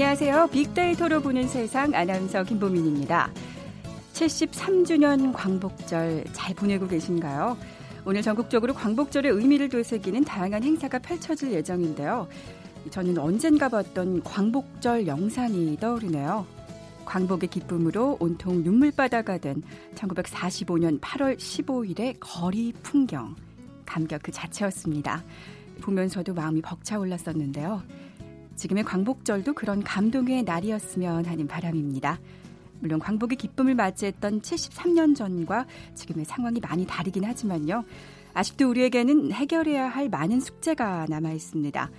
안녕하세요. 빅데이터로 보는 세상 아나운서 김보민입니다. 73주년 광복절 잘 보내고 계신가요? 오늘 전국적으로 광복절의 의미를 되새기는 다양한 행사가 펼쳐질 예정인데요. 저는 언젠가 봤던 광복절 영상이 떠오르네요. 광복의 기쁨으로 온통 눈물바다가 된 1945년 8월 15일의 거리 풍경. 감격 그 자체였습니다. 보면서도 마음이 벅차올랐었는데요. 지금의 광복절도 그런 감동의 날이었으면 하는 바람입니다. 물론 광복의 기쁨을 맞이했던 73년 전과 지금의 상황이 많이 다르긴 하지만요. 아직도 우리에게는 해결해야 할 많은 숙제가 남아 있습니다.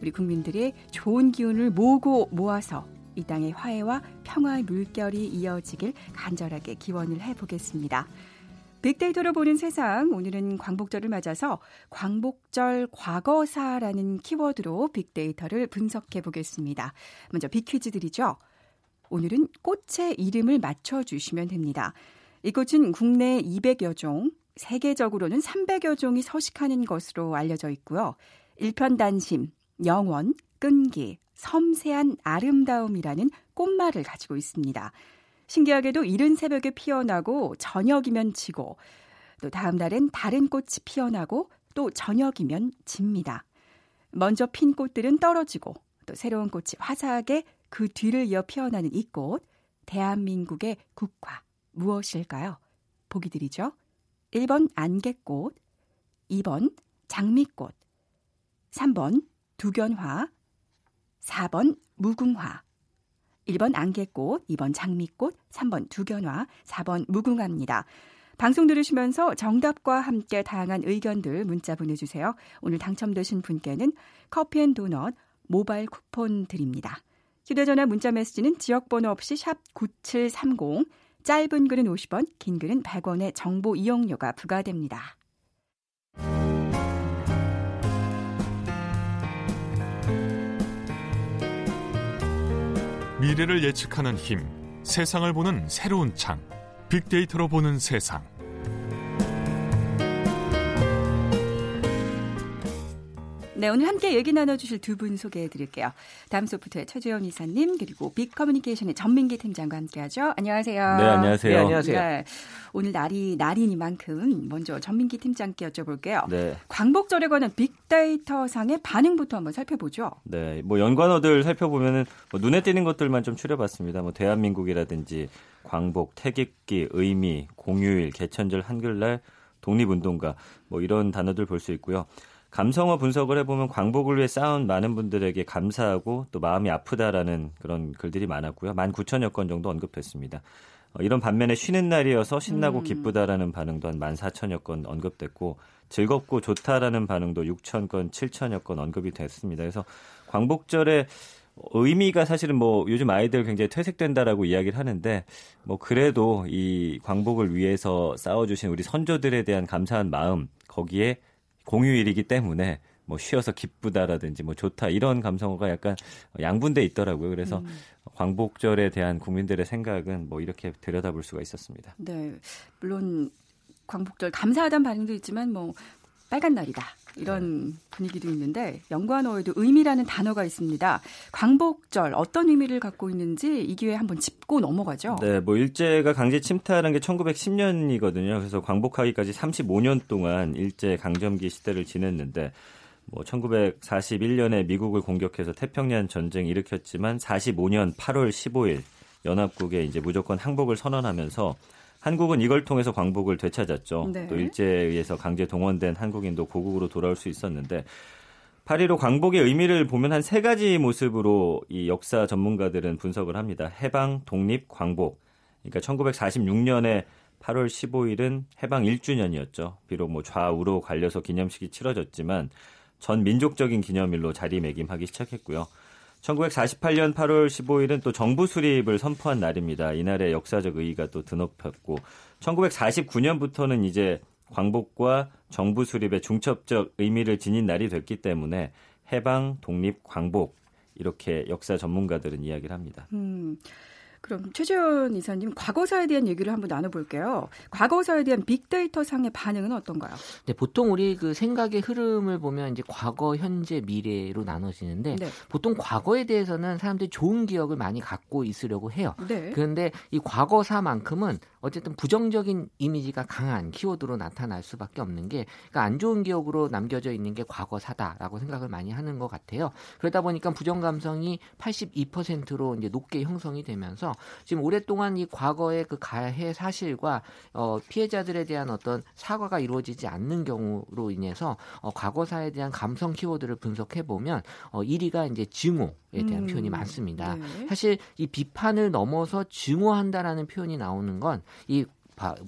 우리 국민들의 좋은 기운을 모으고 모아서 이 땅의 화해와 평화의 물결이 이어지길 간절하게 기원을 해보겠습니다. 빅데이터로 보는 세상 오늘은 광복절을 맞아서 광복절 과거사라는 키워드로 빅데이터를 분석해 보겠습니다. 먼저 빅퀴즈 드리죠. 오늘은 꽃의 이름을 맞춰 주시면 됩니다. 이 꽃은 국내 200여 종, 세계적으로는 300여 종이 서식하는 것으로 알려져 있고요. 일편단심, 영원, 끈기, 섬세한 아름다움이라는 꽃말을 가지고 있습니다. 신기하게도 이른 새벽에 피어나고 저녁이면 지고 또 다음 날엔 다른 꽃이 피어나고 또 저녁이면 집니다. 먼저 핀 꽃들은 떨어지고 또 새로운 꽃이 화사하게 그 뒤를 이어 피어나는 이 꽃, 대한민국의 국화 무엇일까요? 보기 드리죠. 1번 안개꽃, 2번 장미꽃, 3번 두견화, 4번 무궁화. 1번 안개꽃, 2번 장미꽃, 3번 두견화, 4번 무궁화입니다. 방송 들으시면서 정답과 함께 다양한 의견들 문자 보내주세요. 오늘 당첨되신 분께는 커피앤도넛 모바일 쿠폰 드립니다. 휴대전화 문자 메시지는 지역번호 없이 샵 9730, 짧은 글은 50원, 긴 글은 100원의 정보 이용료가 부과됩니다. 미래를 예측하는 힘, 세상을 보는 새로운 창, 빅데이터로 보는 세상. 네, 오늘 함께 얘기 나눠주실 두 분 소개해 드릴게요. 다음 소프트의 최재현 이사님, 그리고 빅 커뮤니케이션의 전민기 팀장과 함께 하죠. 안녕하세요. 네, 안녕하세요. 네, 안녕하세요. 네, 오늘 날이 날이니만큼 먼저 전민기 팀장께 여쭤볼게요. 네. 광복절에 관한 빅데이터 상의 반응부터 한번 살펴보죠. 네, 뭐 연관어들 살펴보면은 뭐 눈에 띄는 것들만 좀 추려봤습니다. 뭐 대한민국이라든지 광복, 태극기, 의미, 공휴일, 개천절, 한글날, 독립운동가 뭐 이런 단어들 볼 수 있고요. 감성어 분석을 해보면 광복을 위해 싸운 많은 분들에게 감사하고 또 마음이 아프다라는 그런 글들이 많았고요. 19,000여 건 정도 언급됐습니다. 어, 이런 반면에 쉬는 날이어서 신나고 음. 기쁘다라는 반응도 한 14,000여 건 언급됐고 즐겁고 좋다라는 반응도 6천 건, 7천여 건 언급이 됐습니다. 그래서 광복절에 의미가 사실은 뭐 요즘 아이들 굉장히 퇴색된다라고 이야기를 하는데 뭐 그래도 이 광복을 위해서 싸워주신 우리 선조들에 대한 감사한 마음 거기에 공휴일이기 때문에 뭐 쉬어서 기쁘다라든지 뭐 좋다 이런 감성어가 약간 양분돼 있더라고요. 그래서 음. 광복절에 대한 국민들의 생각은 뭐 이렇게 들여다볼 수가 있었습니다. 네, 물론 광복절 감사하다는 반응도 있지만 뭐 빨간 날이다. 이런 네. 분위기도 있는데 연관어에도 의미라는 단어가 있습니다. 광복절 어떤 의미를 갖고 있는지 이 기회에 한번 짚고 넘어가죠. 네, 뭐 일제가 강제 침탈한 게 1910년이거든요. 그래서 광복하기까지 35년 동안 일제 강점기 시대를 지냈는데 뭐 1941년에 미국을 공격해서 태평양 전쟁 일으켰지만 45년 8월 15일 연합국에 이제 무조건 항복을 선언하면서 한국은 이걸 통해서 광복을 되찾았죠. 네. 또 일제에 의해서 강제 동원된 한국인도 고국으로 돌아올 수 있었는데 8.15 광복의 의미를 보면 한 세 가지 모습으로 이 역사 전문가들은 분석을 합니다. 해방, 독립, 광복. 그러니까 1946년에 8월 15일은 해방 1주년이었죠. 비록 뭐 좌우로 갈려서 기념식이 치러졌지만 전 민족적인 기념일로 자리매김하기 시작했고요. 1948년 8월 15일은 또 정부 수립을 선포한 날입니다. 이날의 역사적 의의가 또 드높였고 1949년부터는 이제 광복과 정부 수립의 중첩적 의미를 지닌 날이 됐기 때문에 해방, 독립, 광복 이렇게 역사 전문가들은 이야기를 합니다. 음. 그럼 최재현 이사님 과거사에 대한 얘기를 한번 나눠볼게요. 과거사에 대한 빅데이터 상의 반응은 어떤가요? 네, 보통 우리 그 생각의 흐름을 보면 이제 과거, 현재, 미래로 나눠지는데 네. 보통 과거에 대해서는 사람들이 좋은 기억을 많이 갖고 있으려고 해요. 네. 그런데 이 과거사만큼은 어쨌든 부정적인 이미지가 강한 키워드로 나타날 수밖에 없는 게 그러니까 안 좋은 기억으로 남겨져 있는 게 과거사다라고 생각을 많이 하는 것 같아요. 그러다 보니까 부정 감성이 82%로 이제 높게 형성이 되면서 지금 오랫동안 이 과거의 그 가해 사실과 어, 피해자들에 대한 어떤 사과가 이루어지지 않는 경우로 인해서 어, 과거사에 대한 감성 키워드를 분석해 보면 어, 1위가 이제 증오에 대한 음, 표현이 많습니다. 네. 사실 이 비판을 넘어서 증오한다라는 표현이 나오는 건이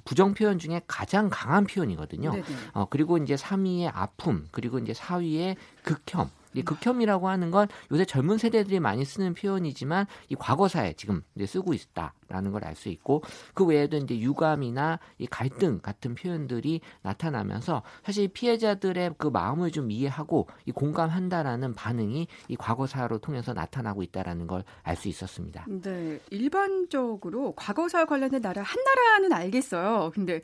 부정 표현 중에 가장 강한 표현이거든요. 네네. 어, 그리고 이제 3위의 아픔, 그리고 이제 4위의 극혐, 이 극혐이라고 하는 건 요새 젊은 세대들이 많이 쓰는 표현이지만 이 과거사에 지금 이제 쓰고 있다라는 걸 알 수 있고 그 외에도 이제 유감이나 이 갈등 같은 표현들이 나타나면서 사실 피해자들의 그 마음을 좀 이해하고 이 공감한다라는 반응이 이 과거사로 통해서 나타나고 있다라는 걸 알 수 있었습니다. 네, 일반적으로 과거사 관련된 나라 한 나라는 알겠어요. 근데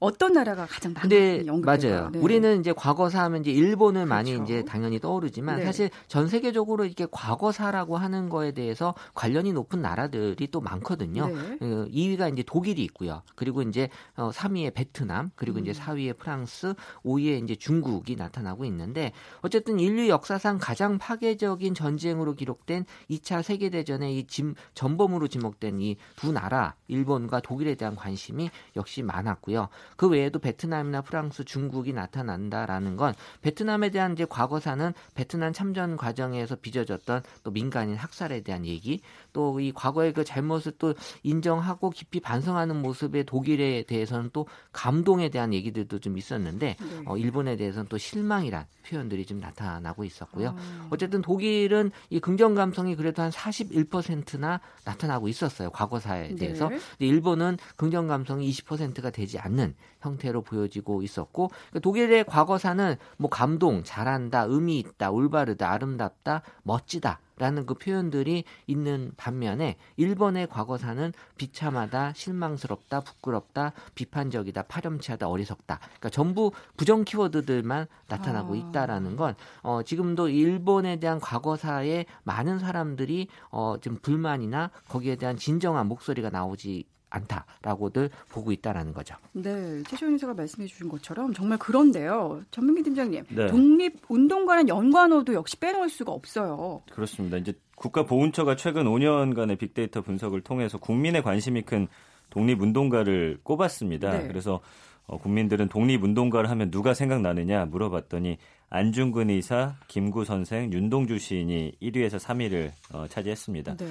어떤 나라가 가장 많이 연결돼요? 맞아요. 네. 우리는 이제 과거사 하면 이제 일본을 그렇죠. 많이 이제 당연히 떠오르지만 네. 사실 전 세계적으로 이렇게 과거사라고 하는 거에 대해서 관련이 높은 나라들이 또 많거든요. 네. 2위가 어, 이제 독일이 있고요. 그리고 이제 3위에 어, 베트남, 그리고 음. 이제 4위에 프랑스, 5위에 이제 중국이 나타나고 있는데 어쨌든 인류 역사상 가장 파괴적인 전쟁으로 기록된 2차 세계 대전의 이 짐, 전범으로 지목된 이 두 나라, 일본과 독일에 대한 관심이 역시 많았고요. 그 외에도 베트남이나 프랑스, 중국이 나타난다라는 건 베트남에 대한 이제 과거사는 베트남 참전 과정에서 빚어졌던 또 민간인 학살에 대한 얘기, 또 이 과거의 그 잘못을 또 인정하고 깊이 반성하는 모습의 독일에 대해서는 또 감동에 대한 얘기들도 좀 있었는데 네. 어, 일본에 대해서는 또 실망이란 표현들이 좀 나타나고 있었고요. 아. 어쨌든 독일은 이 긍정 감성이 그래도 한 41%나 나타나고 있었어요. 과거사에 네. 대해서. 네. 일본은 긍정 감성이 20%가 되지 않는 형태로 보여지고 있었고 그러니까 독일의 과거사는 뭐 감동, 잘한다, 의미 있다, 올바르다, 아름답다, 멋지다. 라는 그 표현들이 있는 반면에 일본의 과거사는 비참하다, 실망스럽다, 부끄럽다, 비판적이다, 파렴치하다, 어리석다. 그러니까 전부 부정 키워드들만 나타나고 아. 있다라는 건 어, 지금도 일본에 대한 과거사에 많은 사람들이 어, 지금 불만이나 거기에 대한 진정한 목소리가 나오지 않다라고들 보고 있다라는 거죠. 네, 최시원 의사가 말씀해 주신 것처럼 정말 그런데요. 전민기 팀장님, 네. 독립 운동과는 연관어도 역시 빼놓을 수가 없어요. 그렇습니다. 이제 국가보훈처가 최근 5년간의 빅데이터 분석을 통해서 국민의 관심이 큰 독립운동가를 꼽았습니다. 네. 그래서 어, 국민들은 독립운동가를 하면 누가 생각나느냐 물어봤더니 안중근 의사, 김구 선생, 윤동주 시인이 1위에서 3위를 어, 차지했습니다. 네.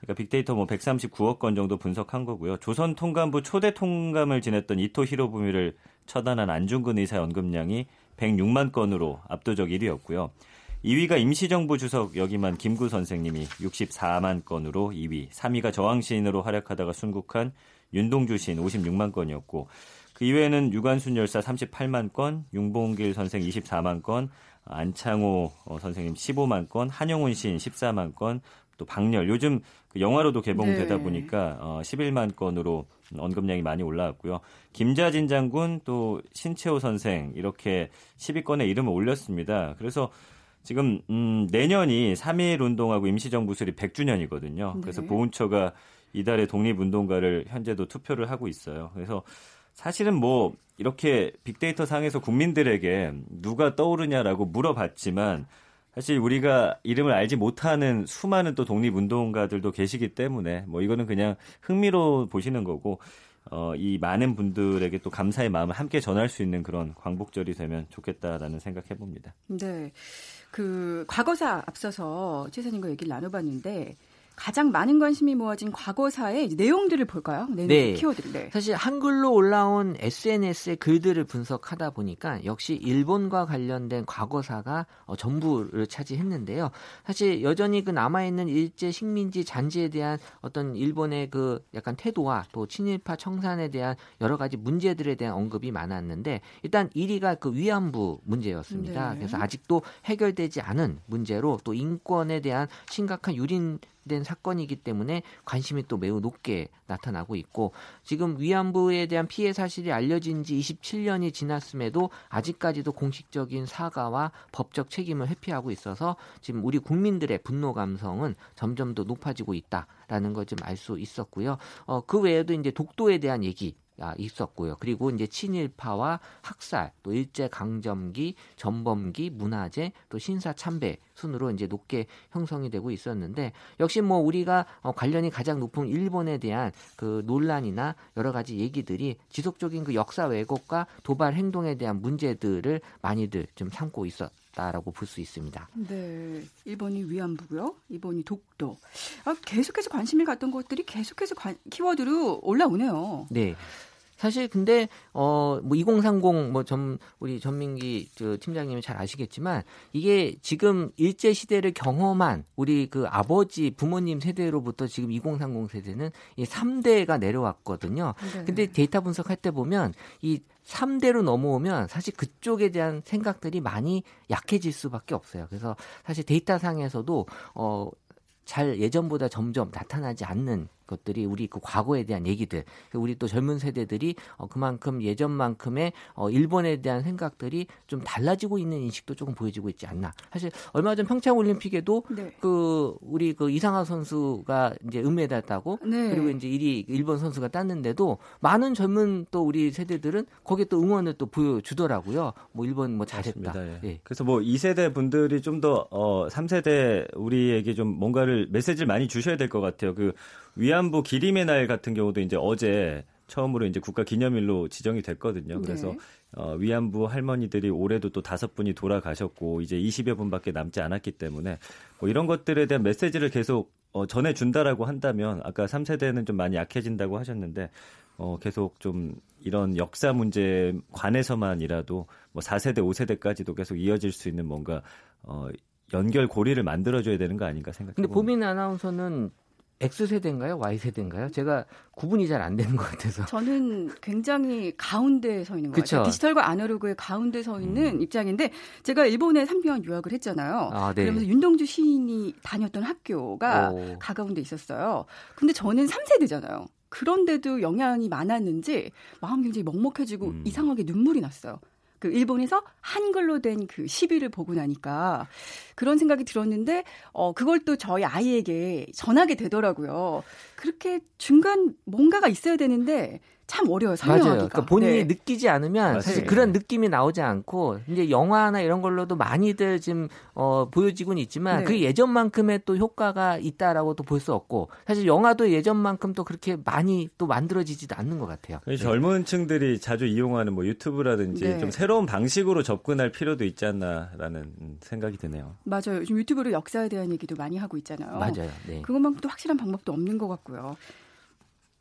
그러니까 빅데이터 뭐 139억 건 정도 분석한 거고요. 조선 통감부 초대 통감을 지냈던 이토 히로부미를 처단한 안중근 의사의 언급량이 106만 건으로 압도적 1위였고요. 2위가 임시정부 주석 역임한 김구 선생님이 64만 건으로 2위, 3위가 저항 시인으로 활약하다가 순국한 윤동주 시인 56만 건이었고 그 이외에는 유관순 열사 38만 건, 윤봉길 선생 24만 건, 안창호 어, 선생님 15만 건, 한용운 시인 14만 건, 또 박렬 요즘 그 영화로도 개봉되다 네. 보니까 어, 11만 건으로 언급량이 많이 올라왔고요. 김자진 장군 또 신채호 선생 이렇게 10위권에 이름을 올렸습니다. 그래서 지금 음, 내년이 3.1 운동하고 임시정부 수립 100주년이거든요. 그래서 네. 보훈처가 이달에 독립운동가를 현재도 투표를 하고 있어요. 그래서 사실은 뭐 이렇게 빅데이터 상에서 국민들에게 누가 떠오르냐라고 물어봤지만 사실 우리가 이름을 알지 못하는 수많은 또 독립운동가들도 계시기 때문에 뭐 이거는 그냥 흥미로 보시는 거고 어, 이 많은 분들에게 또 감사의 마음을 함께 전할 수 있는 그런 광복절이 되면 좋겠다라는 생각해 봅니다. 네. 그 과거사 앞서서 최선님과 얘기를 나눠봤는데 가장 많은 관심이 모아진 과거사의 내용들을 볼까요? 네. 키워드. 네. 사실 한글로 올라온 SNS의 글들을 분석하다 보니까 역시 일본과 관련된 과거사가 어, 전부를 차지했는데요. 사실 여전히 그 남아 있는 일제 식민지 잔지에 대한 어떤 일본의 그 약간 태도와 또 친일파 청산에 대한 여러 가지 문제들에 대한 언급이 많았는데 일단 1위가 그 위안부 문제였습니다. 네. 그래서 아직도 해결되지 않은 문제로 또 인권에 대한 심각한 유린 된 사건이기 때문에 관심이 또 매우 높게 나타나고 있고 지금 위안부에 대한 피해 사실이 알려진 지 27년이 지났음에도 아직까지도 공식적인 사과와 법적 책임을 회피하고 있어서 지금 우리 국민들의 분노 감성은 점점 더 높아지고 있다라는 걸 좀 알 수 있었고요. 어, 그 외에도 이제 독도에 대한 얘기 아, 있었고요. 그리고 이제 친일파와 학살, 또 일제 강점기, 전범기, 문화재, 또 신사 참배 순으로 이제 높게 형성이 되고 있었는데 역시 뭐 우리가 어, 관련이 가장 높은 일본에 대한 그 논란이나 여러 가지 얘기들이 지속적인 그 역사 왜곡과 도발 행동에 대한 문제들을 많이들 좀 삼고 있었. 다라고 볼 수 있습니다. 네, 일본이 위안부고요, 일본이 독도. 아, 계속해서 관심을 갖던 것들이 계속해서 관, 키워드로 올라오네요. 네. 사실 근데 어뭐 2030 뭐 전 우리 전민기 그 팀장님이 잘 아시겠지만 이게 지금 일제 시대를 경험한 우리 그 아버지 부모님 세대로부터 지금 2030 세대는 이 3대가 내려왔거든요. 네. 근데 데이터 분석할 때 보면 이 3대로 넘어오면 사실 그쪽에 대한 생각들이 많이 약해질 수밖에 없어요. 그래서 사실 데이터 상에서도 어, 잘 예전보다 점점 나타나지 않는 것들이 우리 그 과거에 대한 얘기들, 우리 또 젊은 세대들이 어, 그만큼 예전만큼의 어, 일본에 대한 생각들이 좀 달라지고 있는 인식도 조금 보여지고 있지 않나. 사실 얼마 전 평창 올림픽에도 네. 그 우리 그 이상하 선수가 이제 은메달 따고 네. 그리고 이제 1위 일본 선수가 땄는데도 많은 젊은 또 우리 세대들은 거기에 또 응원을 또 보여주더라고요. 뭐 일본 뭐 잘했다. 예. 예. 그래서 뭐 2세대 분들이 좀더 어, 3세대 우리에게 좀 뭔가를 메시지를 많이 주셔야 될 것 같아요. 그 위안부 기림의 날 같은 경우도 이제 어제 처음으로 이제 국가 기념일로 지정이 됐거든요. 네. 그래서 네. 어, 위안부 할머니들이 올해도 또 다섯 분이 돌아가셨고 이제 20여 분밖에 남지 않았기 때문에 뭐 이런 것들에 대한 메시지를 계속 어, 전해준다라고 한다면 아까 3세대는 좀 많이 약해진다고 하셨는데 어, 계속 좀 이런 역사 문제 관해서만이라도 뭐 4세대, 5세대까지도 계속 이어질 수 있는 뭔가 어, 연결 고리를 만들어줘야 되는 거 아닌가 생각해요. 근데 보민 아나운서는 X세대인가요? Y세대인가요? 제가 구분이 잘 안 되는 것 같아서. 저는 굉장히 가운데에 서 있는 것 그쵸? 같아요. 디지털과 아날로그의 가운데 서 있는 음. 입장인데 제가 일본에 3개월 유학을 했잖아요. 아, 네. 그러면서 윤동주 시인이 다녔던 학교가 오. 가까운 데 있었어요. 근데 저는 3세대잖아요. 그런데도 영향이 많았는지 마음 굉장히 먹먹해지고 음. 이상하게 눈물이 났어요. 그 일본에서 한글로 된 그 시비를 보고 나니까 그런 생각이 들었는데 어 그걸 또 저희 아이에게 전하게 되더라고요. 그렇게 중간 뭔가가 있어야 되는데 참 어려워요. 설명하기가. 맞아요. 그러니까 본인이 네. 느끼지 않으면 맞아요. 사실 그런 느낌이 나오지 않고 이제 영화나 이런 걸로도 많이들 지금 어, 보여지고는 있지만 네. 그 예전만큼의 또 효과가 있다라고 또 볼 수 없고 사실 영화도 예전만큼 또 그렇게 많이 또 만들어지지도 않는 것 같아요. 네. 젊은 층들이 자주 이용하는 뭐 유튜브라든지 네. 좀 새로운 방식으로 접근할 필요도 있지 않나라는 생각이 드네요. 맞아요. 요즘 유튜브로 역사에 대한 얘기도 많이 하고 있잖아요. 맞아요. 네. 그것만큼 또 확실한 방법도 없는 것 같고요.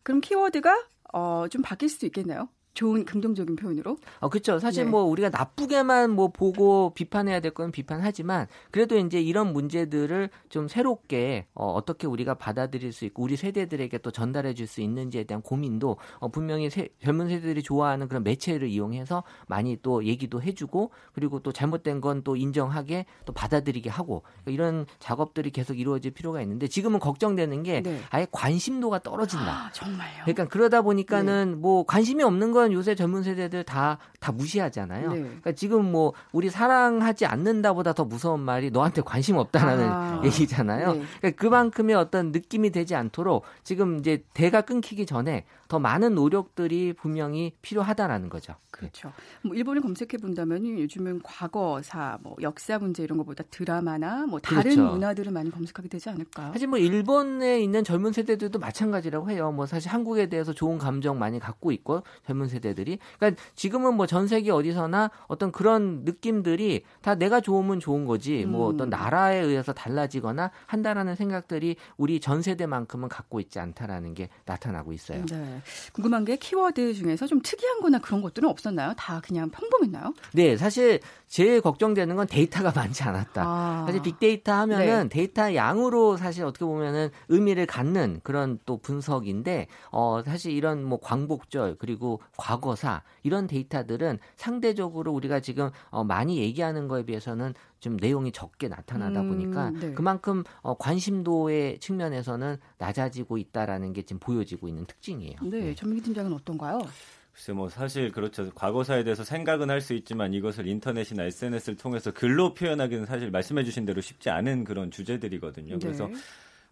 그럼 키워드가 어, 좀 바뀔 수도 있겠네요. 좋은 긍정적인 표현으로. 어, 그렇죠. 사실 네. 뭐 우리가 나쁘게만 뭐 보고 비판해야 될 건 비판하지만 그래도 이제 이런 문제들을 좀 새롭게 어, 어떻게 우리가 받아들일 수 있고 우리 세대들에게 또 전달해 줄 수 있는지에 대한 고민도 어, 분명히 세, 젊은 세대들이 좋아하는 그런 매체를 이용해서 많이 또 얘기도 해주고 그리고 또 잘못된 건 또 인정하게 또 받아들이게 하고 그러니까 이런 작업들이 계속 이루어질 필요가 있는데 지금은 걱정되는 게 네. 아예 관심도가 떨어진다. 아, 정말요. 그러니까 그러다 보니까는 네. 뭐 관심이 없는 건건 요새 젊은 세대들 다, 다 무시하잖아요. 네. 그러니까 지금 뭐, 우리 사랑하지 않는다보다 더 무서운 말이 너한테 관심 없다라는 아. 얘기잖아요. 네. 그러니까 그만큼의 어떤 느낌이 되지 않도록 지금 이제 대가 끊기기 전에 더 많은 노력들이 분명히 필요하다라는 거죠. 그렇죠. 뭐 일본을 검색해 본다면 요즘은 과거사, 뭐 역사 문제 이런 것보다 드라마나 뭐 다른 그렇죠. 문화들을 많이 검색하게 되지 않을까. 사실 뭐 일본에 있는 젊은 세대들도 마찬가지라고 해요. 뭐 사실 한국에 대해서 좋은 감정 많이 갖고 있고 젊은 세대들이. 그러니까 지금은 뭐 전 세계 어디서나 어떤 그런 느낌들이 다 내가 좋으면 좋은 거지. 뭐 음. 어떤 나라에 의해서 달라지거나 한다라는 생각들이 우리 전 세대만큼은 갖고 있지 않다라는 게 나타나고 있어요. 네. 궁금한 게 키워드 중에서 좀 특이한 거나 그런 것들은 없었나요? 다 그냥 평범했나요? 네, 사실 제일 걱정되는 건 데이터가 많지 않았다. 아. 사실 빅데이터 하면은 네. 데이터 양으로 사실 어떻게 보면은 의미를 갖는 그런 또 분석인데 어 사실 이런 뭐 광복절 그리고 과거사 이런 데이터들은 상대적으로 우리가 지금 어, 많이 얘기하는 거에 비해서는 좀 내용이 적게 나타나다 음, 보니까 음, 네. 그만큼 어, 관심도의 측면에서는 낮아지고 있다라는 게 지금 보여지고 있는 특징이에요. 네, 네. 전민기 팀장은 어떤가요? 글쎄 뭐 사실 그렇죠. 과거사에 대해서 생각은 할 수 있지만 이것을 인터넷이나 SNS를 통해서 글로 표현하기는 사실 말씀해 주신 대로 쉽지 않은 그런 주제들이거든요. 네. 그래서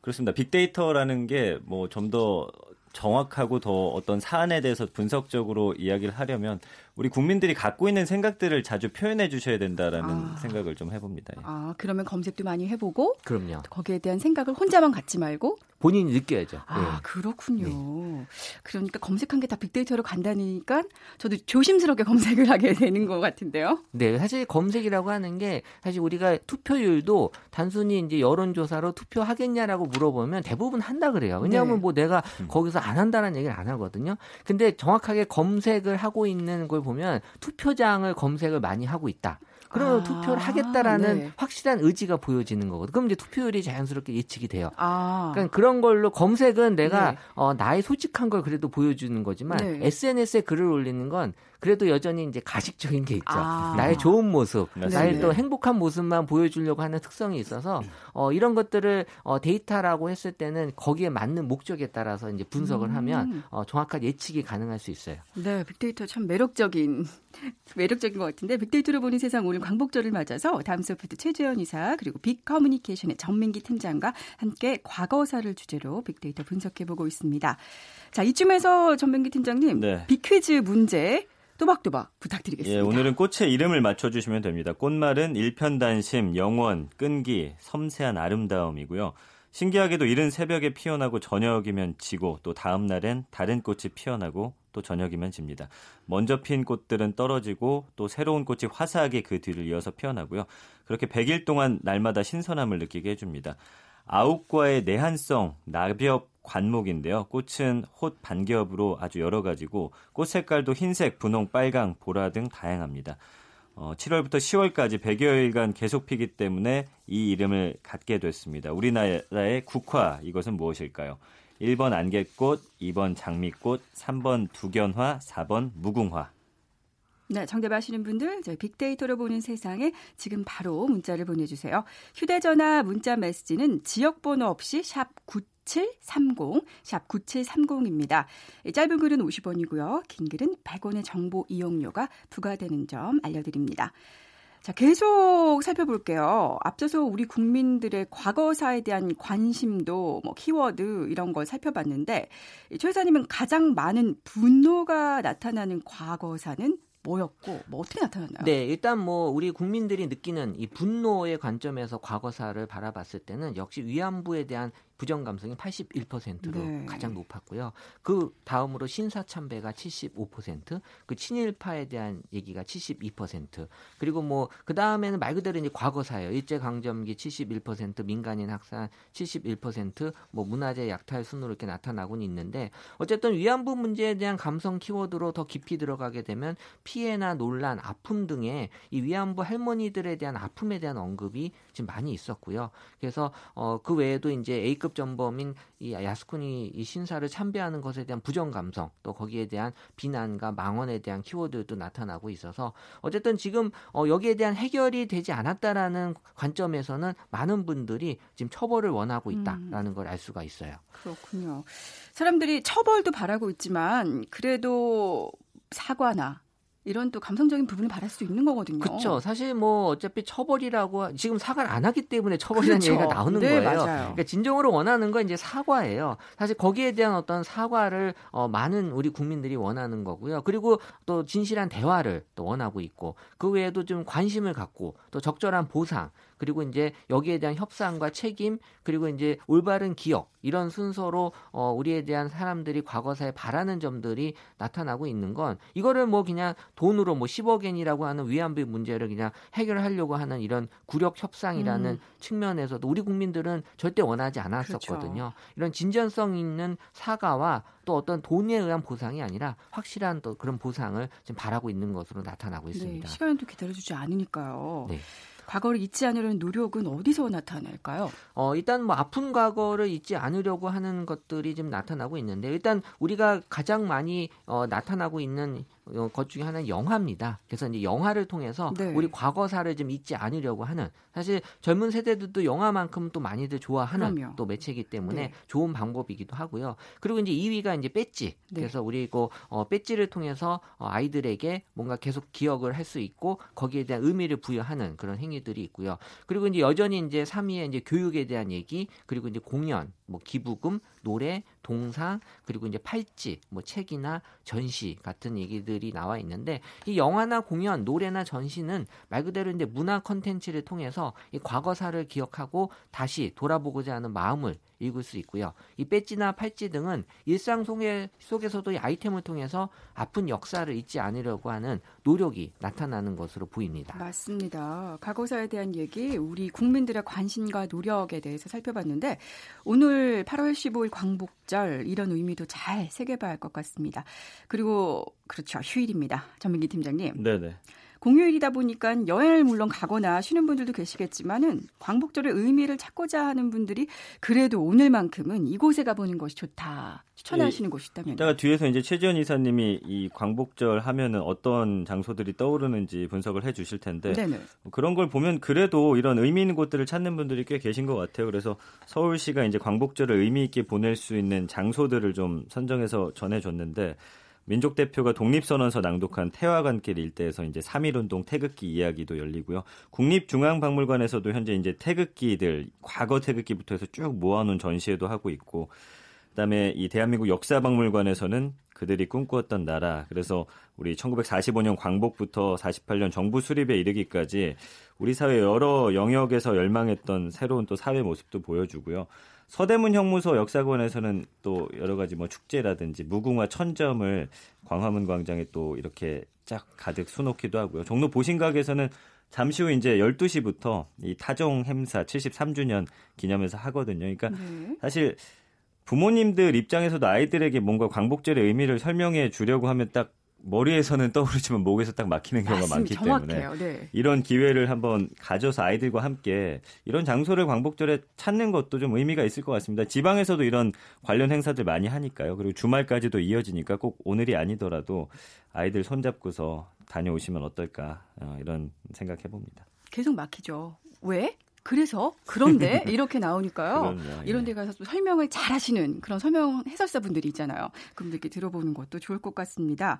그렇습니다. 빅데이터라는 게 뭐 좀 더 정확하고 더 어떤 사안에 대해서 분석적으로 이야기를 하려면 우리 국민들이 갖고 있는 생각들을 자주 표현해 주셔야 된다라는 아. 생각을 좀 해봅니다. 예. 아 그러면 검색도 많이 해보고 그럼요. 거기에 대한 생각을 혼자만 갖지 말고 본인이 느껴야죠. 아 네. 그렇군요. 네. 그러니까 검색한 게 다 빅데이터로 간다니까 저도 조심스럽게 검색을 하게 되는 것 같은데요. 네, 사실 검색이라고 하는 게 사실 우리가 투표율도 단순히 이제 여론조사로 투표하겠냐라고 물어보면 대부분 한다 그래요. 왜냐하면 네. 뭐 내가 음. 거기서 안 한다는 얘기를 안 하거든요. 근데 정확하게 검색을 하고 있는 걸 보면 투표장을 검색을 많이 하고 있다. 그러면 아, 투표를 하겠다라는 네. 확실한 의지가 보여지는 거거든요. 그럼 이제 투표율이 자연스럽게 예측이 돼요. 아. 그러니까 그런 걸로 검색은 내가 네. 어, 나의 솔직한 걸 그래도 보여주는 거지만 네. SNS에 글을 올리는 건 그래도 여전히 이제 가식적인 게 있죠. 아. 나의 좋은 모습, 네. 나의 또 행복한 모습만 보여주려고 하는 특성이 있어서 어, 이런 것들을 어, 데이터라고 했을 때는 거기에 맞는 목적에 따라서 이제 분석을 음. 하면 어, 정확한 예측이 가능할 수 있어요. 네, 빅데이터 참 매력적인 매력적인 것 같은데 빅데이터로 보는 세상 오늘 광복절을 맞아서 다음 소프트 최재원 이사 그리고 빅 커뮤니케이션의 전민기 팀장과 함께 과거사를 주제로 빅데이터 분석해 보고 있습니다. 자, 이쯤에서 전민기 팀장님 네. 빅퀴즈 문제 또박또박 부탁드리겠습니다. 예, 오늘은 꽃의 이름을 맞춰주시면 됩니다. 꽃말은 일편단심, 영원, 끈기, 섬세한 아름다움이고요. 신기하게도 이른 새벽에 피어나고 저녁이면 지고 또 다음 날엔 다른 꽃이 피어나고 또 저녁이면 집니다. 먼저 핀 꽃들은 떨어지고 또 새로운 꽃이 화사하게 그 뒤를 이어서 피어나고요. 그렇게 100일 동안 날마다 신선함을 느끼게 해줍니다. 아욱과의 내한성, 나벽 관목인데요. 꽃은 홑 반겹으로 아주 여러 가지고 꽃 색깔도 흰색, 분홍, 빨강, 보라 등 다양합니다. 어, 7월부터 10월까지 100여일간 계속 피기 때문에 이 이름을 갖게 됐습니다. 우리나라의 국화 이것은 무엇일까요? 1번 안개꽃, 2번 장미꽃, 3번 두견화, 4번 무궁화. 네, 정답 아시는 분들 저희 빅데이터로 보는 세상에 지금 바로 문자를 보내주세요. 휴대전화 문자 메시지는 지역번호 없이 샵 9730, 샵 9730입니다. 짧은 글은 50원이고요. 긴 글은 100원의 정보 이용료가 부과되는 점 알려드립니다. 자, 계속 살펴볼게요. 앞서서 우리 국민들의 과거사에 대한 관심도 뭐 키워드 이런 걸 살펴봤는데 최 회사님은 가장 많은 분노가 나타나는 과거사는 뭐였고 뭐 어떻게 나타났나요? 네, 일단 뭐 우리 국민들이 느끼는 이 분노의 관점에서 과거사를 바라봤을 때는 역시 위안부에 대한 부정 감성이 81%로 네. 가장 높았고요. 그 다음으로 신사 참배가 75%, 그 친일파에 대한 얘기가 72%, 그리고 뭐 그 다음에는 말 그대로 이제 과거사예요. 일제 강점기 71%, 민간인 학살 71%, 뭐 문화재 약탈 순으로 이렇게 나타나고는 있는데 어쨌든 위안부 문제에 대한 감성 키워드로 더 깊이 들어가게 되면 피해나 논란, 아픔 등의 이 위안부 할머니들에 대한 아픔에 대한 언급이 지금 많이 있었고요. 그래서 어 그 외에도 이제 A급 전범인 이 야스쿠니 이 신사를 참배하는 것에 대한 부정 감성 또 거기에 대한 비난과 망언에 대한 키워드도 나타나고 있어서 어쨌든 지금 어 여기에 대한 해결이 되지 않았다라는 관점에서는 많은 분들이 지금 처벌을 원하고 있다라는 음. 걸알 수가 있어요. 그렇군요. 사람들이 처벌도 바라고 있지만 그래도 사과나 이런 또 감성적인 부분을 바랄 수 있는 거거든요. 그렇죠. 사실 뭐 어차피 처벌이라고 지금 사과를 안 하기 때문에 처벌이라는 그렇죠. 얘기가 나오는 네, 거예요. 맞아요. 그러니까 진정으로 원하는 건 이제 사과예요. 사실 거기에 대한 어떤 사과를 어, 많은 우리 국민들이 원하는 거고요. 그리고 또 진실한 대화를 또 원하고 있고 그 외에도 좀 관심을 갖고 또 적절한 보상 그리고 이제 여기에 대한 협상과 책임 그리고 이제 올바른 기억 이런 순서로 어 우리에 대한 사람들이 과거사에 바라는 점들이 나타나고 있는 건 이거를 뭐 그냥 돈으로 뭐 10억엔이라고 하는 위안부 문제를 그냥 해결하려고 하는 이런 구력 협상이라는 음. 측면에서도 우리 국민들은 절대 원하지 않았었거든요. 그렇죠. 이런 진전성 있는 사과와 또 어떤 돈에 의한 보상이 아니라 확실한 또 그런 보상을 지금 바라고 있는 것으로 나타나고 네, 있습니다. 네, 시간도 기다려주지 않으니까요. 네. 과거를 잊지 않으려는 노력은 어디서 나타날까요? 어, 일단 뭐 아픈 과거를 잊지 않으려고 하는 것들이 좀 나타나고 있는데 일단 우리가 가장 많이 어, 나타나고 있는 어, 것 중에 하나는 영화입니다. 그래서 이제 영화를 통해서 네. 우리 과거사를 좀 잊지 않으려고 하는 사실 젊은 세대들도 영화만큼 또 많이들 좋아하는 그럼요. 또 매체이기 때문에 네. 좋은 방법이기도 하고요. 그리고 이제 2위가 이제 배지. 네. 그래서 우리 그 어, 배지를 통해서 어, 아이들에게 뭔가 계속 기억을 할 수 있고 거기에 대한 의미를 부여하는 그런 행위들이 있고요. 그리고 이제 여전히 이제 3위에 이제 교육에 대한 얘기 그리고 이제 공연, 뭐 기부금, 노래, 동상 그리고 이제 팔찌, 뭐 책이나 전시 같은 얘기들이 나와 있는데 이 영화나 공연, 노래나 전시는 말 그대로 이제 문화 컨텐츠를 통해서 이 과거사를 기억하고 다시 돌아보고자 하는 마음을 읽을 수 있고요. 이 배지나 팔찌 등은 일상 속에, 속에서도 이 아이템을 통해서 아픈 역사를 잊지 않으려고 하는 노력이 나타나는 것으로 보입니다. 맞습니다. 과거사에 대한 얘기, 우리 국민들의 관심과 노력에 대해서 살펴봤는데 오늘 8월 15일 광복절 이런 의미도 잘 새겨봐야 할 것 같습니다. 그리고 그렇죠. 휴일입니다. 전민기 팀장님. 네네. 공휴일이다 보니까 여행을 물론 가거나 쉬는 분들도 계시겠지만은 광복절의 의미를 찾고자 하는 분들이 그래도 오늘만큼은 이곳에 가보는 것이 좋다 추천하시는 예, 곳이 있다면. 이따가 뒤에서 이제 최지원 이사님이 이 광복절 하면은 어떤 장소들이 떠오르는지 분석을 해주실 텐데 네네. 그런 걸 보면 그래도 이런 의미 있는 곳들을 찾는 분들이 꽤 계신 것 같아요. 그래서 서울시가 이제 광복절을 의미 있게 보낼 수 있는 장소들을 좀 선정해서 전해줬는데. 민족 대표가 독립선언서 낭독한 태화관길 일대에서 이제 3.1운동 태극기 이야기도 열리고요. 국립중앙박물관에서도 현재 이제 태극기들 과거 태극기부터 해서 쭉 모아놓은 전시회도 하고 있고 그다음에 이 대한민국 역사박물관에서는 그들이 꿈꾸었던 나라 그래서 우리 1945년 광복부터 48년 정부 수립에 이르기까지 우리 사회 여러 영역에서 열망했던 새로운 또 사회 모습도 보여주고요. 서대문 형무소 역사관에서는 또 여러 가지 뭐 축제라든지 무궁화 천점을 광화문 광장에 또 이렇게 쫙 가득 수놓기도 하고요. 종로 보신각에서는 잠시 후 이제 12시부터 이 타종 행사 73주년 기념해서 하거든요. 그러니까 네. 사실 부모님들 입장에서도 아이들에게 뭔가 광복절의 의미를 설명해 주려고 하면 딱 머리에서는 떠오르지만 목에서 딱 막히는 경우가 맞습니다. 많기 때문에 네. 이런 기회를 한번 가져서 아이들과 함께 이런 장소를 광복절에 찾는 것도 좀 의미가 있을 것 같습니다. 지방에서도 이런 관련 행사들 많이 하니까요. 그리고 주말까지도 이어지니까 꼭 오늘이 아니더라도 아이들 손잡고서 다녀오시면 어떨까 어, 이런 생각해 봅니다. 계속 막히죠. 왜? 그래서 그런데 이렇게 나오니까요. 그럼요, 예. 이런 데 가서 설명을 잘 하시는 그런 설명 해설사분들이 있잖아요. 그분들께 들어보는 것도 좋을 것 같습니다.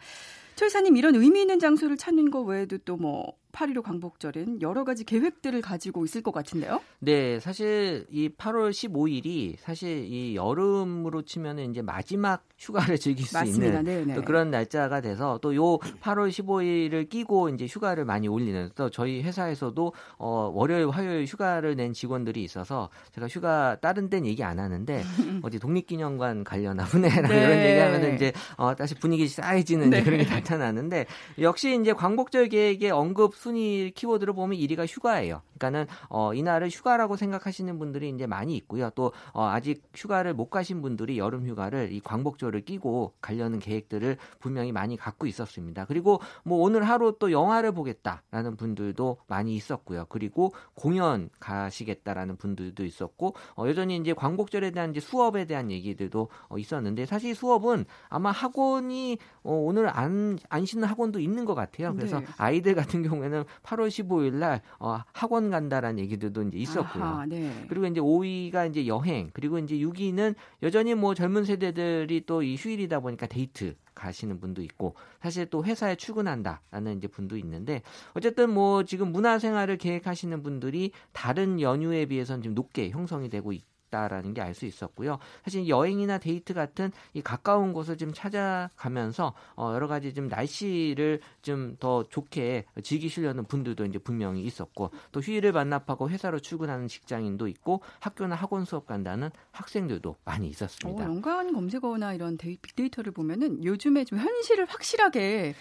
최 이사님 이런 의미 있는 장소를 찾는 거 외에도 또뭐 8.15 광복절은 여러 가지 계획들을 가지고 있을 것 같은데요? 네, 사실 이 8월 15일이 사실 이 여름으로 치면은 이제 마지막 휴가를 즐길 수 맞습니다. 있는 네네. 네. 또 그런 날짜가 돼서 또 요 8월 15일을 끼고 이제 휴가를 많이 올리는 또 저희 회사에서도 어 월요일 화요일 휴가를 낸 직원들이 있어서 제가 휴가 다른 데는 얘기 안 하는데 어디 독립기념관 관련나 보네라는 네. 이런 얘기하면은 이제 어 다시 분위기 쌓여지는 네. 그런 게 나타나는데 역시 이제 광복절 계획의 언급 순위 키워드를 보면 1위가 휴가예요. 그러니까는 어, 이날을 휴가라고 생각하시는 분들이 이제 많이 있고요. 또 어, 아직 휴가를 못 가신 분들이 여름 휴가를 이 광복절을 끼고 가려는 계획들을 분명히 많이 갖고 있었습니다. 그리고 뭐 오늘 하루 또 영화를 보겠다라는 분들도 많이 있었고요. 그리고 공연 가시겠다라는 분들도 있었고 어, 여전히 이제 광복절에 대한 이제 수업에 대한 얘기들도 어, 있었는데 사실 수업은 아마 학원이 어, 오늘 안, 안 쉬는 학원도 있는 것 같아요. 그래서 네. 아이들 같은 경우에는 경우에는 8월 15일 날 어, 학원 간다라는 얘기들도 이제 있었고요. 아하, 네. 그리고 이제 5위가 이제 여행, 그리고 이제 6위는 여전히 뭐 젊은 세대들이 또 이 휴일이다 보니까 데이트 가시는 분도 있고 사실 또 회사에 출근한다라는 이제 분도 있는데 어쨌든 뭐 지금 문화 생활을 계획하시는 분들이 다른 연휴에 비해서는 좀 높게 형성이 되고 있, 있다라는 게 알 수 있었고요. 사실 여행이나 데이트 같은 이 가까운 곳을 좀 찾아가면서 어 여러 가지 좀 날씨를 좀 더 좋게 즐기시려는 분들도 이제 분명히 있었고 또 휴일을 반납하고 회사로 출근하는 직장인도 있고 학교나 학원 수업 간다는 학생들도 많이 있었습니다. 어, 연관 검색어나 이런 데이, 빅데이터를 보면은 요즘에 좀 현실을 확실하게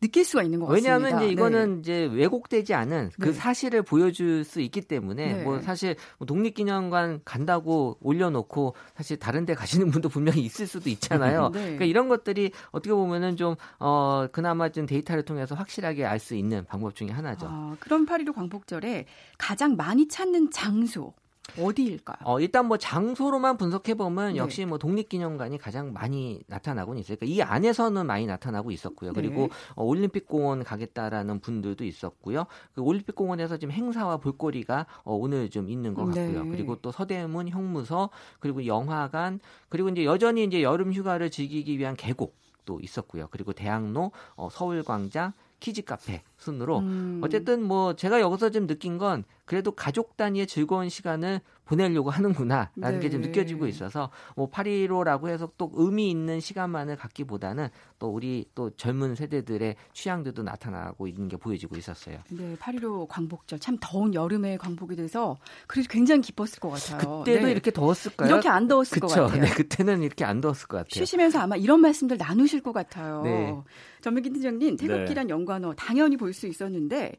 느낄 수가 있는 것 같습니다. 왜냐하면 이제 이거는 네. 이제 왜곡되지 않은 그 네. 사실을 보여줄 수 있기 때문에 네. 뭐 사실 뭐 독립기념관 간다고 올려놓고 사실 다른데 가시는 분도 분명히 있을 수도 있잖아요. 네. 그러니까 이런 것들이 어떻게 보면은 좀 어, 그나마 좀 데이터를 통해서 확실하게 알 수 있는 방법 중에 하나죠. 아, 그럼 8.15 광복절에 가장 많이 찾는 장소 어디일까요? 어, 일단 뭐 장소로만 분석해 보면 네. 역시 뭐 독립기념관이 가장 많이 나타나고는 있어요. 그러니까 이 안에서는 많이 나타나고 있었고요. 그리고 네. 어, 올림픽공원 가겠다라는 분들도 있었고요. 그 올림픽공원에서 지금 행사와 볼거리가 어, 오늘 좀 있는 것 같고요. 네. 그리고 또 서대문 형무소 그리고 영화관 그리고 이제 여전히 이제 여름 휴가를 즐기기 위한 계곡도 있었고요. 그리고 대학로, 어, 서울광장, 키즈 카페 순으로 음. 어쨌든 뭐 제가 여기서 좀 느낀 건 그래도 가족 단위의 즐거운 시간을 보내려고 하는구나라는 네. 게좀 느껴지고 있어서 뭐 8.15라고 해서 또 의미 있는 시간만을 갖기보다는 또 우리 또 젊은 세대들의 취향들도 나타나고 있는 게 보여지고 있었어요. 네, 8.15 광복절 참 더운 여름에 광복이 돼서 그래서 굉장히 기뻤을 것 같아요. 그때도 네. 이렇게 더웠을까요? 이렇게 안 더웠을 그쵸? 것 같아요. 네, 그때는 이렇게 안 더웠을 것 같아요. 쉬시면서 아마 이런 말씀들 나누실 것 같아요. 네. 전민기 팀장님 태극기란 네. 연관어 당연히 볼 수 있었는데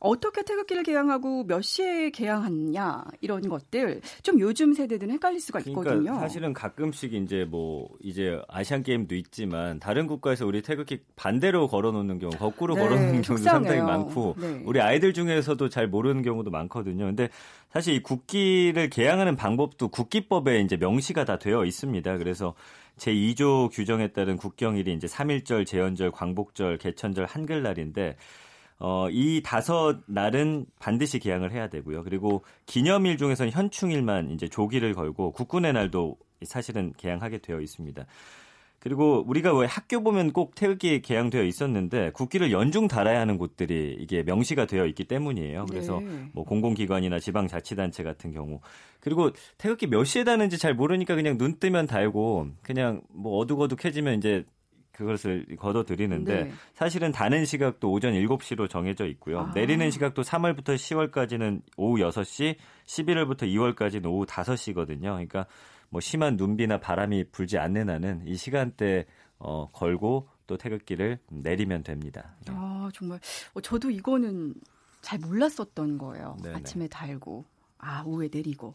어떻게 태극기를 개항하고 몇 시에 개항하느냐 이런 것들 좀 요즘 세대들은 헷갈릴 수가 그러니까 있거든요. 그러니까 사실은 가끔씩 이제 뭐 이제 아시안 게임도 있지만 다른 국가에서 우리 태극기 반대로 걸어놓는 경우, 거꾸로 네, 걸어놓는 경우도 상당히 많고 네. 우리 아이들 중에서도 잘 모르는 경우도 많거든요. 근데 사실 이 국기를 개항하는 방법도 국기법에 이제 명시가 다 되어 있습니다. 그래서 제2조 규정에 따른 국경일이 이제 3.1절, 제헌절, 광복절, 개천절, 한글날인데 어, 이 다섯 날은 반드시 개항을 해야 되고요. 그리고 기념일 중에서는 현충일만 이제 조기를 걸고 국군의 날도 사실은 개항하게 되어 있습니다. 그리고 우리가 왜 학교 보면 꼭 태극기 개항되어 있었는데 국기를 연중 달아야 하는 곳들이 이게 명시가 되어 있기 때문이에요. 그래서 네. 뭐 공공기관이나 지방자치단체 같은 경우 그리고 태극기 몇 시에 다는지 잘 모르니까 그냥 눈 뜨면 달고 그냥 뭐 어둑어둑해지면 이제 그것을 걷어들이는데 네. 사실은 다는 시각도 오전 7시로 정해져 있고요. 아. 내리는 시각도 3월부터 10월까지는 오후 6시, 11월부터 2월까지는 오후 5시거든요. 그러니까 뭐 심한 눈비나 바람이 불지 않는 한은 이 시간대 어, 걸고 또 태극기를 내리면 됩니다. 네. 아 정말 어, 저도 이거는 잘 몰랐었던 거예요. 네네. 아침에 달고 아 오후에 내리고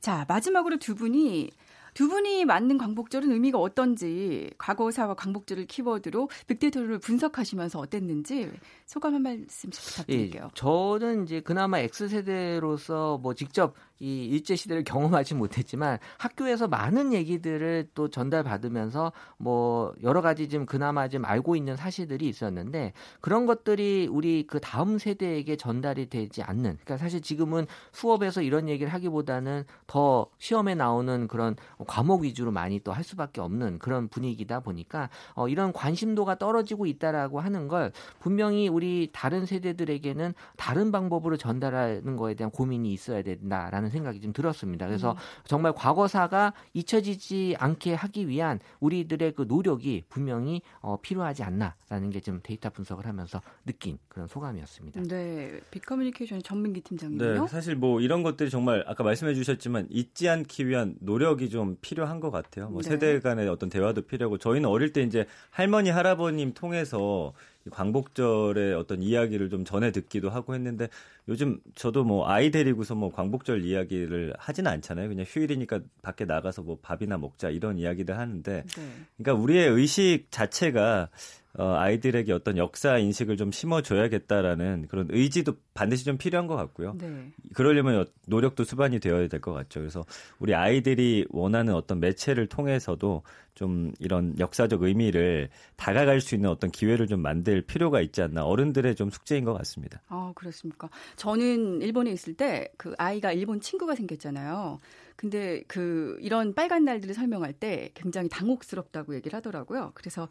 자 마지막으로 두 분이 두 분이 맞는 광복절은 의미가 어떤지 과거사와 광복절을 키워드로 빅데이터를 분석하시면서 어땠는지 소감 한 말씀 부탁드릴게요. 예, 저는 이제 그나마 X세대로서 뭐 직접 이 일제 시대를 경험하지 못했지만 학교에서 많은 얘기들을 또 전달받으면서 뭐 여러 가지 좀 그나마 좀 알고 있는 사실들이 있었는데 그런 것들이 우리 그 다음 세대에게 전달이 되지 않는 그러니까 사실 지금은 수업에서 이런 얘기를 하기보다는 더 시험에 나오는 그런 과목 위주로 많이 또 할 수밖에 없는 그런 분위기다 보니까 어 이런 관심도가 떨어지고 있다라고 하는 걸 분명히 우리 다른 세대들에게는 다른 방법으로 전달하는 거에 대한 고민이 있어야 된다라는 생각이 좀 들었습니다. 그래서 음. 정말 과거사가 잊혀지지 않게 하기 위한 우리들의 그 노력이 분명히 어, 필요하지 않나라는 게 좀 데이터 분석을 하면서 느낀 그런 소감이었습니다. 네, 빅커뮤니케이션 전민기 팀장님요. 네, 사실 뭐 이런 것들이 정말 아까 말씀해 주셨지만 잊지 않기 위한 노력이 좀 필요한 것 같아요. 뭐 네. 세대 간의 어떤 대화도 필요하고 저희는 어릴 때 이제 할머니 할아버님 통해서 광복절의 어떤 이야기를 좀 전해 듣기도 하고 했는데 요즘 저도 뭐 아이 데리고서 뭐 광복절 이야기를 하지는 않잖아요. 그냥 휴일이니까 밖에 나가서 뭐 밥이나 먹자 이런 이야기들 하는데 네. 그러니까 우리의 의식 자체가 어, 아이들에게 어떤 역사 인식을 좀 심어줘야겠다라는 그런 의지도 반드시 좀 필요한 것 같고요. 네. 그러려면 노력도 수반이 되어야 될 것 같죠. 그래서 우리 아이들이 원하는 어떤 매체를 통해서도 좀 이런 역사적 의미를 다가갈 수 있는 어떤 기회를 좀 만들 필요가 있지 않나 어른들의 좀 숙제인 것 같습니다. 아 그렇습니까? 저는 일본에 있을 때 그 아이가 일본 친구가 생겼잖아요. 근데 그 이런 빨간 날들을 설명할 때 굉장히 당혹스럽다고 얘기를 하더라고요. 그래서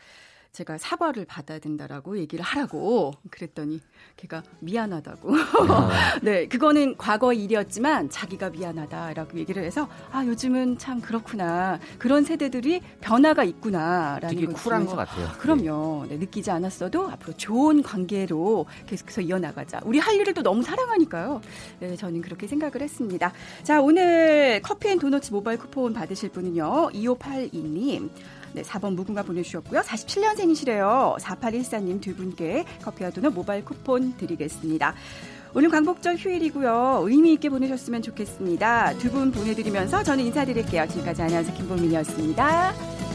제가 사과를 받아야 된다라고 얘기를 하라고 그랬더니 걔가 미안하다고. 아. 네, 그거는 과거 일이었지만 자기가 미안하다라고 얘기를 해서 아 요즘은 참 그렇구나 그런 세대들이 변화가 있구나라는 되게 쿨한 것 같아요. 그럼요. 네, 느끼지 않았어도 앞으로 좋은 관계로 계속해서 이어나가자. 우리 할 일을 또 너무 사랑하니까요. 네, 저는 그렇게 생각을 했습니다. 자, 오늘 커피앤도너츠 모바일 쿠폰 받으실 분은요. 2582님. 네, 4번 무궁화 보내주셨고요. 47년생 수험생이시래요. 4814님 두 분께 커피와 도넛 모바일 쿠폰 드리겠습니다. 오늘 광복절 휴일이고요. 의미 있게 보내셨으면 좋겠습니다. 두 분 보내드리면서 저는 인사드릴게요. 지금까지 아나운서 김보민이었습니다.